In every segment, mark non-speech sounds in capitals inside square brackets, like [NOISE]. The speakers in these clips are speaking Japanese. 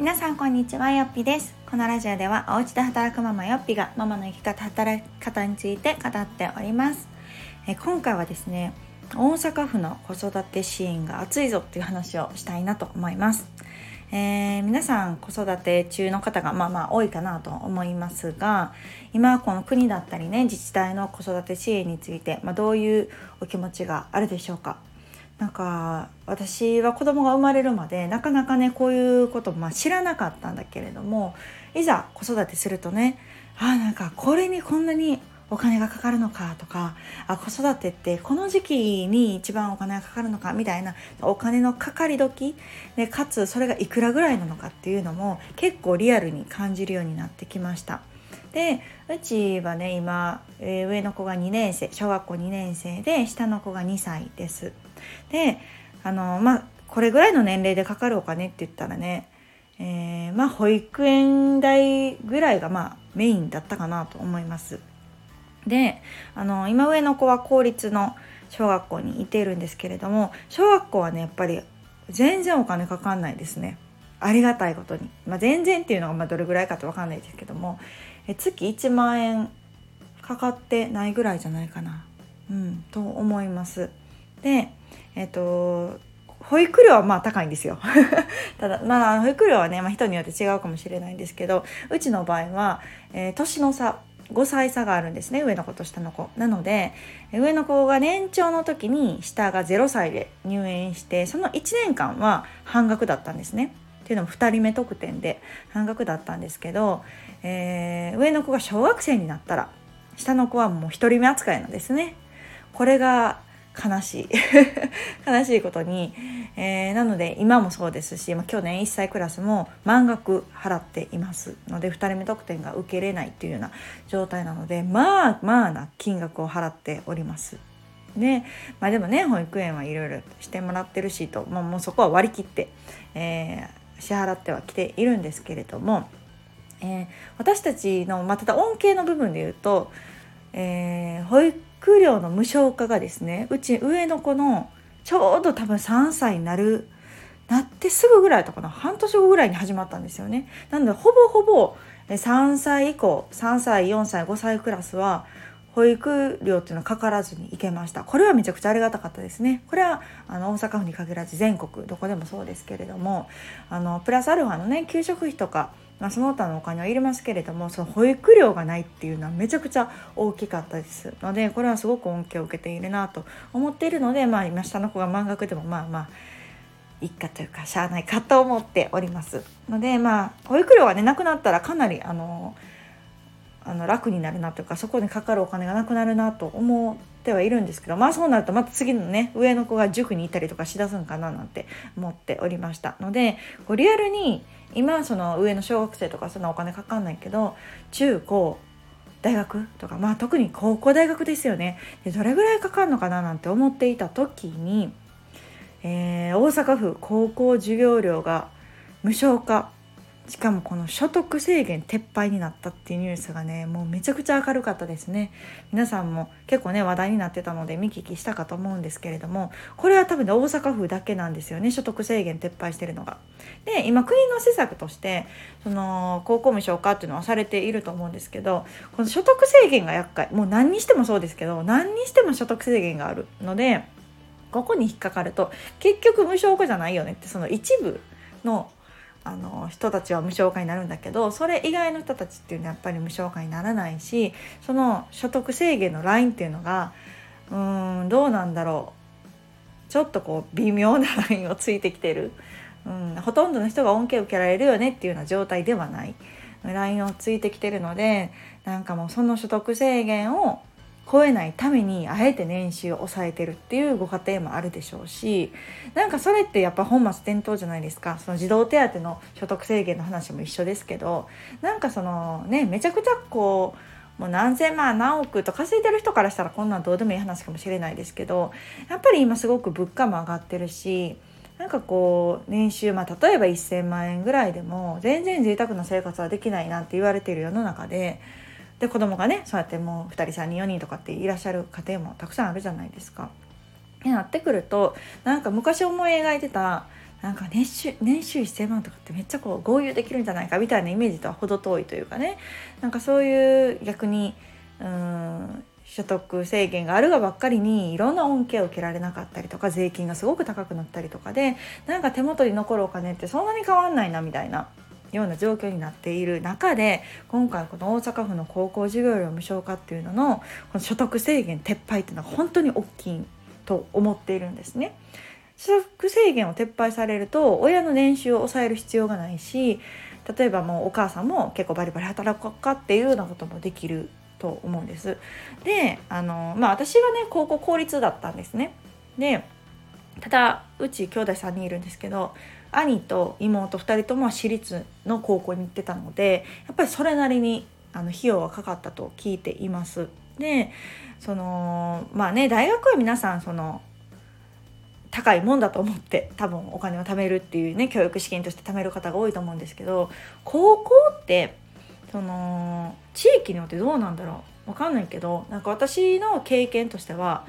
皆さんこんにちはよっぴです。このラジオではお家で働くママよっぴがママの生き方働き方について語っております。え今回はですね大阪府の子育て支援が熱いぞっていう話をしたいなと思います。えー、皆さん子育て中の方がまあまあ多いかなと思いますが今この国だったりね自治体の子育て支援について、まあ、どういうお気持ちがあるでしょうか？なんか私は子供が生まれるまでなかなかねこういうことまあ知らなかったんだけれどもいざ子育てするとねあなんかこれにこんなにお金がかかるのかとかあ子育てってこの時期に一番お金がかかるのかみたいなお金のかかり時でかつそれがいくらぐらいなのかっていうのも結構リアルに感じるようになってきました。でうちはね今、えー、上の子が2年生小学校2年生で下の子が2歳です。であのまあこれぐらいの年齢でかかるお金って言ったらね、えー、まあ保育園代ぐらいがまあメインだったかなと思います。であの今上の子は公立の小学校にいてるんですけれども小学校はねやっぱり全然お金かかんないですねありがたいことに、まあ、全然っていうのがまあどれぐらいかって分かんないですけども月1万円かかってないぐらいじゃないかな、うん、と思います。でえっ、と保育料はまあ高いんですよ。[LAUGHS] ただまあ保育料はね、まあ、人によって違うかもしれないんですけどうちの場合は、えー、年の差5歳差があるんですね上の子と下の子。なので上の子が年長の時に下が0歳で入園してその1年間は半額だったんですね。っていうのも2人目特典で半額だったんですけど、えー、上の子が小学生になったら下の子はもう1人目扱いなんですね。これが悲しい。[LAUGHS] 悲しいことに、えー、なので今もそうですし、まあ、去年1歳クラスも満額払っていますので2人目特典が受けれないっていうような状態なのでまあまあな金額を払っております。でまあ、でもね保育園はいろいろしてもらってるしと、まあ、もうそこは割り切って、えー、支払ってはきているんですけれども、えー、私たちの、まあ、ただ恩恵の部分で言うと、えー、保育料の無償化がですねうち上の子のちょうど多分3歳になるなってすぐぐらいとかな半年後ぐらいに始まったんですよね。なのでほぼほぼ3歳以降3歳4歳5歳クラスは保育料っていうのはかからずに行けました。これはめちゃくちゃありがたかったですね。これはあの大阪府に限らず全国どこでもそうですけれどもあのプラスアルファのね給食費とかまあ、その他のお金はいりますけれどもその保育料がないっていうのはめちゃくちゃ大きかったです。のでこれはすごく恩恵を受けているなと思っているので、まあ、今下の子が満額でもまあまあいっかというかしゃあないかと思っております。のでまあ保育料がねなくなったらかなりあのあの楽になるなというかそこにかかるお金がなくなるなと思ってはいるんですけどまあそうなるとまた次のね上の子が塾に行ったりとかしだすんかななんて思っておりました。のでこうリアルに今その上の小学生とかそんなお金かかんないけど中高大学とかまあ特に高校大学ですよね。でどれぐらいかかるのかななんて思っていた時に、えー、大阪府高校授業料が無償化しかもこの所得制限撤廃になったっていうニュースがねもうめちゃくちゃ明るかったですね皆さんも結構ね話題になってたので見聞きしたかと思うんですけれどもこれは多分ね大阪府だけなんですよね所得制限撤廃してるのが。で今国の施策としてその高校無償化っていうのはされていると思うんですけどこの所得制限が厄介もう何にしてもそうですけど何にしても所得制限があるのでここに引っかかると結局無償化じゃないよねってその一部のあの人たちは無償化になるんだけどそれ以外の人たちっていうのはやっぱり無償化にならないしその所得制限のラインっていうのがうーんどうなんだろう。ちょっとこう微妙なラインをついてきてる、うん、ほとんどの人が恩恵を受けられるよねっていうような状態ではない。ラインをついてきてるのでなんかもうその所得制限を超えないためにあえて年収を抑えてるっていうご家庭もあるでしょうしなんかそれってやっぱ本末転倒じゃないですか。その児童手当の所得制限の話も一緒ですけどなんかそのねめちゃくちゃこうもう何千万何億と稼いでる人からしたらこんなんどうでもいい話かもしれないですけどやっぱり今すごく物価も上がってるしなんかこう年収まあ例えば1,000万円ぐらいでも全然贅沢な生活はできないなんて言われてる世の中でで子供がねそうやってもう2人3人4人とかっていらっしゃる家庭もたくさんあるじゃないですか。ってなってくるとなんか昔思い描いてたなんか年収年収1,000万とかってめっちゃこう豪遊できるんじゃないかみたいなイメージとは程遠いというかねなんかそういう逆にうん所得制限があるがばっかりにいろんな恩恵を受けられなかったりとか税金がすごく高くなったりとかでなんか手元に残るお金ってそんなに変わんないなみたいなような状況になっている中で今回この大阪府の高校授業料無償化っていうののこの所得制限撤廃っていうのは本当に大きいと思っているんですね。所得制限を撤廃されると親の年収を抑える必要がないし例えばもうお母さんも結構バリバリ働こうかっていうようなこともできると思うんです。であのまあ私はね高校公立だったんですね。でただうち兄弟3人いるんですけど兄と妹2人とも私立の高校に行ってたのでやっぱりそれなりにあの費用はかかったと聞いています。でそのまあね大学は皆さんその高いもんだと思って多分お金を貯めるっていうね教育資金として貯める方が多いと思うんですけど高校ってその地域によってどうなんだろう分かんないけどなんか私の経験としては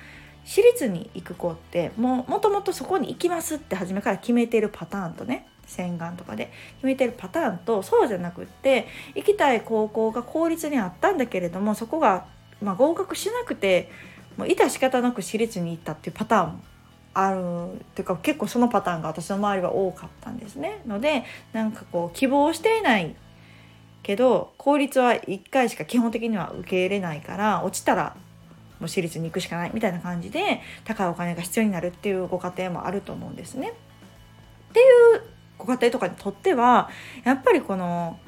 私立に行く子ってももともとそこに行きますって初めから決めてるパターンとね洗顔とかで決めてるパターンとそうじゃなくって行きたい高校が公立にあったんだけれどもそこが、まあ、合格しなくてもういた仕方なく私立に行ったっていうパターンもあるっていうか結構そのパターンが私の周りは多かったんですね。のでなんかこう希望していないけど公立は1回しか基本的には受け入れないから落ちたらもう私立に行くしかないみたいな感じで高いお金が必要になるっていうご家庭もあると思うんですね。っていうご家庭とかにとってはやっぱりこの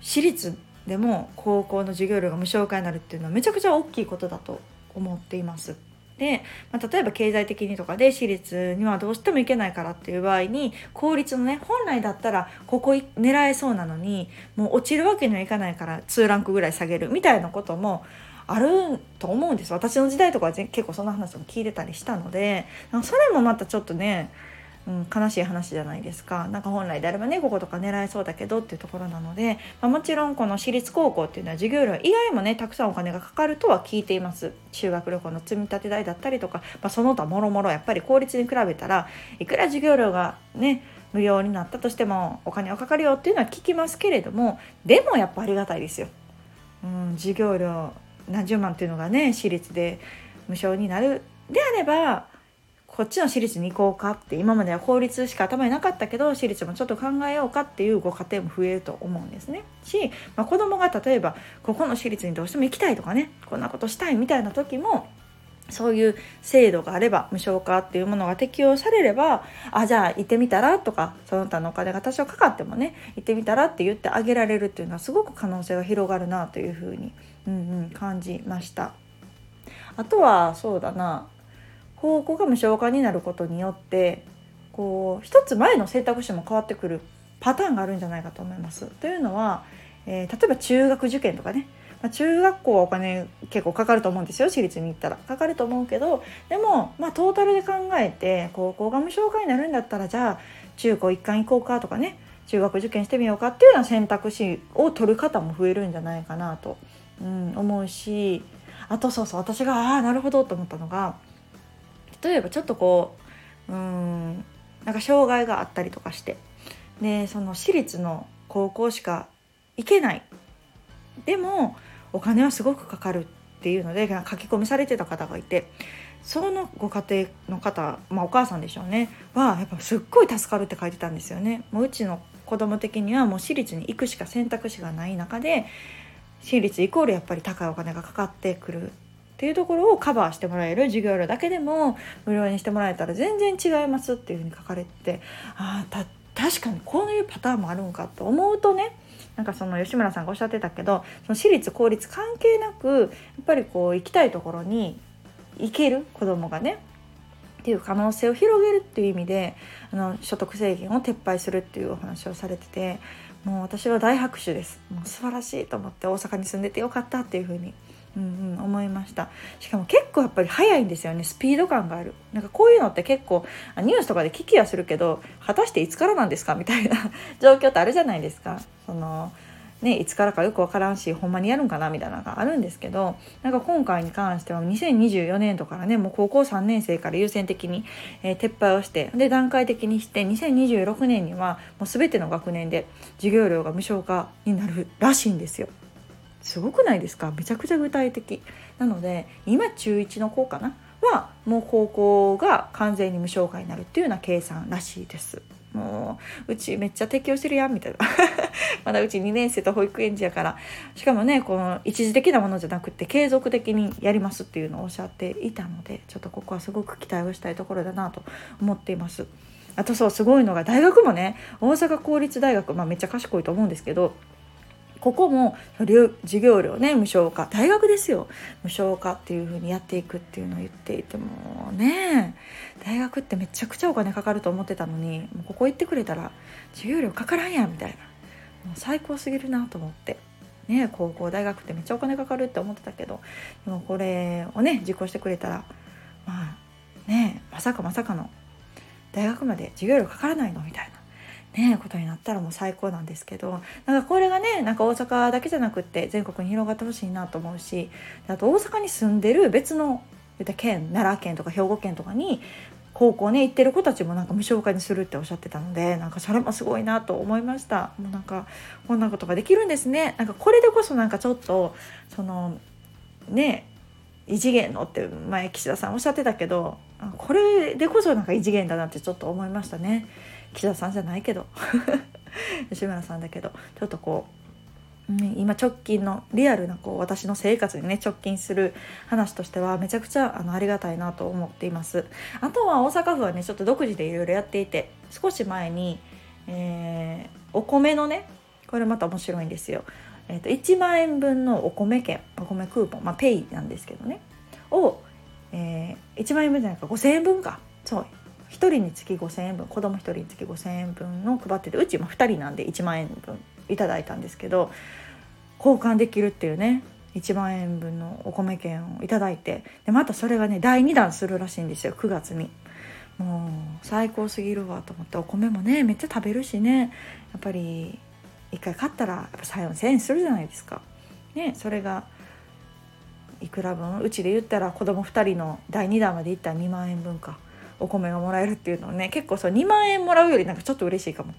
私立でも高校の授業料が無償化になるっていうのはめちゃくちゃ大きいことだと思っています。で、まあ、例えば経済的にとかで私立にはどうしても行けないからっていう場合に公立のね本来だったらここ狙えそうなのにもう落ちるわけにはいかないから2ランクぐらい下げるみたいなこともあると思うんです私の時代とかは結構そんな話も聞いてたりしたのでそれもまたちょっとねうん、悲しい話じゃないですか。なんか本来であればねこことか狙えそうだけどっていうところなので、まあ、もちろんこの私立高校っていうのは授業料以外もねたくさんお金がかかるとは聞いています。修学旅行の積み立て代だったりとか、まあ、その他もろもろやっぱり公立に比べたらいくら授業料がね無料になったとしてもお金はかかるよっていうのは聞きますけれどもでもやっぱありがたいですよ。うん、授業料何十万っていうのがね私立で無償になるであればこっちの私立に行こうかって今までは公立しか頭になかったけど私立もちょっと考えようかっていうご家庭も増えると思うんですね。し、まあ、子供が例えばここの私立にどうしても行きたいとかねこんなことしたいみたいな時もそういう制度があれば無償化っていうものが適用されればあじゃあ行ってみたらとかその他のお金が多少かかってもね行ってみたらって言ってあげられるっていうのはすごく可能性が広がるなというふうに、うんうん、感じました。あとはそうだな高校が無償化になることによってこう一つ前の選択肢も変わってくるパターンがあるんじゃないかと思います。というのは、えー、例えば中学受験とかね、ま、中学校はお金結構かかると思うんですよ私立に行ったらかかると思うけどでも、まあ、トータルで考えて高校が無償化になるんだったらじゃあ中高一貫行こうかとかね中学受験してみようかっていうような選択肢を取る方も増えるんじゃないかなと、うん、思うしあとそうそう私がああなるほどと思ったのが例えばちょっとこううんなんか障害があったりとかしてでその私立の高校しか行けないでもお金はすごくかかるっていうので書き込みされてた方がいてそのご家庭の方、まあ、お母さんでしょうねはやっぱすっごい助かるって書いてたんですよね。もううちの子供的にはもう私立に行くしか選択肢がない中で私立イコールやっぱり高いお金がかかってくるっていうところをカバーしてもらえる授業料だけでも無料にしてもらえたら全然違いますっていうふうに書かれてああ確かにこういうパターンもあるんかと思うとねなんかその吉村さんがおっしゃってたけどその私立公立関係なくやっぱりこう行きたいところに行ける子供がねっていう可能性を広げるっていう意味であの所得制限を撤廃するっていうお話をされててもう私は大拍手です。もう素晴らしいと思って大阪に住んでてよかったっていうふうにうんうん、思いました。しかも結構やっぱり早いんですよね。スピード感がある。なんかこういうのって結構ニュースとかで聞きはするけど果たしていつからなんですか？みたいな [LAUGHS] 状況ってあるじゃないですか。そのね、いつからかよく分からんしほんまにやるんかなみたいなのがあるんですけどなんか今回に関しては2024年度からねもう高校3年生から優先的に、えー、撤廃をしてで段階的にして2026年にはもう全ての学年で授業料が無償化になるらしいんですよ。すごくないですか？めちゃくちゃ具体的なので今中1の子かな？はもう高校が完全に無償化になるっていうような計算らしいです。もううちめっちゃ適応してるやんみたいな [LAUGHS] まだうち2年生と保育園児やからしかもねこの一時的なものじゃなくて継続的にやりますっていうのをおっしゃっていたのでちょっとここはすごく期待をしたいところだなと思っています。あとそうすごいのが大学もね大阪公立大学、まあ、めっちゃ賢いと思うんですけどここも授業料ね無償化。大学ですよ。無償化っていう風にやっていくっていうのを言っていてもね。大学ってめちゃくちゃお金かかると思ってたのにもうここ行ってくれたら授業料かからんやみたいな。もう最高すぎるなと思って。ね、高校大学ってめっちゃお金かかるって思ってたけど。でもこれをね実行してくれたらまあねまさかまさかの大学まで授業料かからないのみたいな。ねことになったらもう最高なんですけどなんかこれがねなんか大阪だけじゃなくって全国に広がってほしいなと思うしあと大阪に住んでる別の県奈良県とか兵庫県とかに高校ね行ってる子たちもなんか無償化にするっておっしゃってたのでなんかそれもすごいなと思いましたもうなんかこんなことができるんですねなんかこれでこそなんかちょっとそのね異次元のって前岸田さんおっしゃってたけどこれでこそなんか異次元だなってちょっと思いましたね。岸田さんじゃないけど。[LAUGHS] 吉村さんだけど。ちょっとこう、ね、今直近のリアルなこう私の生活にね直近する話としてはめちゃくちゃあのありがたいなと思っています。あとは大阪府はねちょっと独自でいろいろやっていて少し前に、えー、お米のねこれまた面白いんですよ、えーと、1万円分のお米券お米クーポンまあペイなんですけどね。を、えー、1万円分じゃないか5000円分か。そう。1人につき5,000円分子供1人につき5,000円分の配っててうちも2人なんで1万円分いただいたんですけど交換できるっていうね1万円分のお米券をいただいてでまたそれがね第2弾するらしいんですよ9月に。もう最高すぎるわと思ってお米もねめっちゃ食べるしねやっぱり1回買ったらやっぱ3 4,000円するじゃないですか。ねそれがいくら分？うちで言ったら子供2人の第2弾までいったら2万円分かお米がもらえるっていうのをね結構そう2万円もらうよりなんかちょっと嬉しいかも。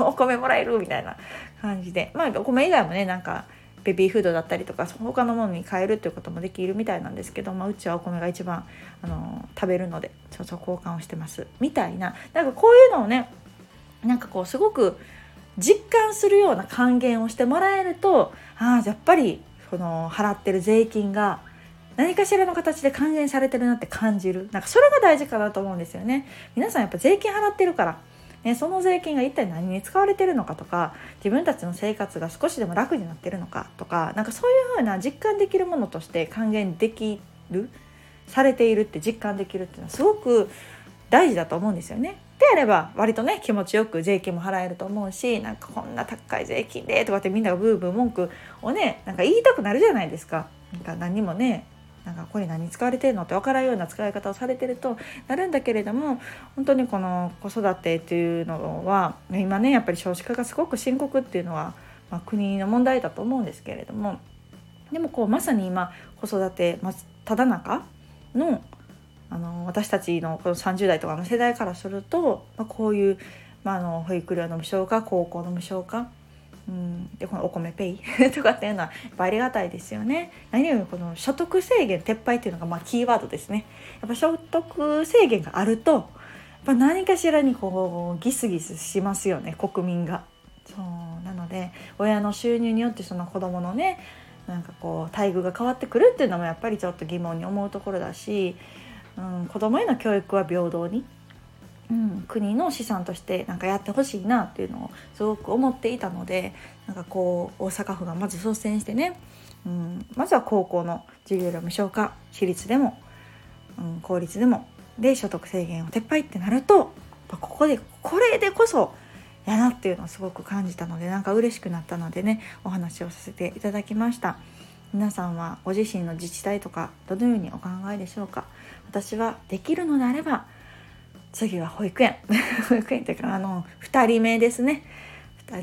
お米もらえるみたいな感じで。まあお米以外もねなんかベビーフードだったりとか他のものに変えるっていうこともできるみたいなんですけど、まあ、うちはお米が一番あの食べるのでそうそう交換をしてます。みたいな。なんかこういうのをねなんかこうすごく実感するような還元をしてもらえるとああやっぱりその払ってる税金が何かしらの形で還元されてるなって感じるなんかそれが大事かなと思うんですよね皆さんやっぱ税金払ってるからね、その税金が一体何に使われてるのかとか自分たちの生活が少しでも楽になってるのかとかなんかそういうふうな実感できるものとして還元できるされているって実感できるっていうのはすごく大事だと思うんですよね。であれば割とね気持ちよく税金も払えると思うしなんかこんな高い税金でとかってみんながブーブー文句をねなんか言いたくなるじゃないですか。なんか何もねなんかこれ何使われてるのって分からんような使い方をされてるとなるんだけれども本当にこの子育てっていうのは今ねやっぱり少子化がすごく深刻っていうのは、まあ、国の問題だと思うんですけれどもでもこうまさに今子育て、まあ、ただ中のあの私たちのこの30代とかの世代からすると、まあ、こういう、まあ、あの保育料の無償化高校の無償化うん、でこのお米ペイ [LAUGHS] とかっていうのはやっぱありがたいですよね。何よりこの所得制限撤廃っていうのがまあキーワードですね。やっぱ所得制限があるとやっぱ何かしらにこうギスギスしますよね国民が。そうなので親の収入によってその子どものねなんかこう待遇が変わってくるっていうのもやっぱりちょっと疑問に思うところだし、うん、子どもへの教育は平等にうん、国の資産としてなんかやってほしいなっていうのをすごく思っていたのでなんかこう大阪府がまず率先してね、うん、まずは高校の授業料無償化私立でも、うん、公立でもで所得制限を撤廃ってなるとここでこれでこそやなっていうのをすごく感じたのでなんか嬉しくなったのでねお話をさせていただきました。皆さんはご自身の自治体とかどのようにお考えでしょうか？私はできるのであれば次は保育園。[LAUGHS] 保育園っていうかあの2人目ですね。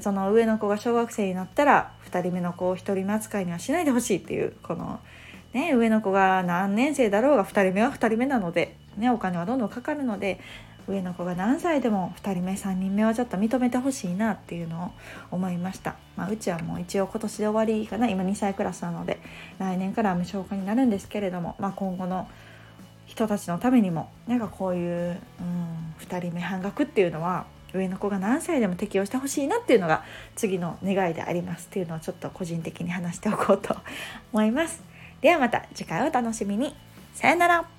その上の子が小学生になったら2人目の子を1人目扱いにはしないでほしいっていうこの、ね、上の子が何年生だろうが2人目は2人目なので、ね、お金はどんどんかかるので上の子が何歳でも2人目3人目はちょっと認めてほしいなっていうのを思いました、まあ、うちはもう一応今年で終わりかな。今2歳クラスなので来年から無償化になるんですけれども、まあ、今後の人たちのためにもなんかこういう、うん、2人目半額っていうのは上の子が何歳でも適用してほしいなっていうのが次の願いでありますっていうのをちょっと個人的に話しておこうと思います。ではまた次回お楽しみに。さよなら。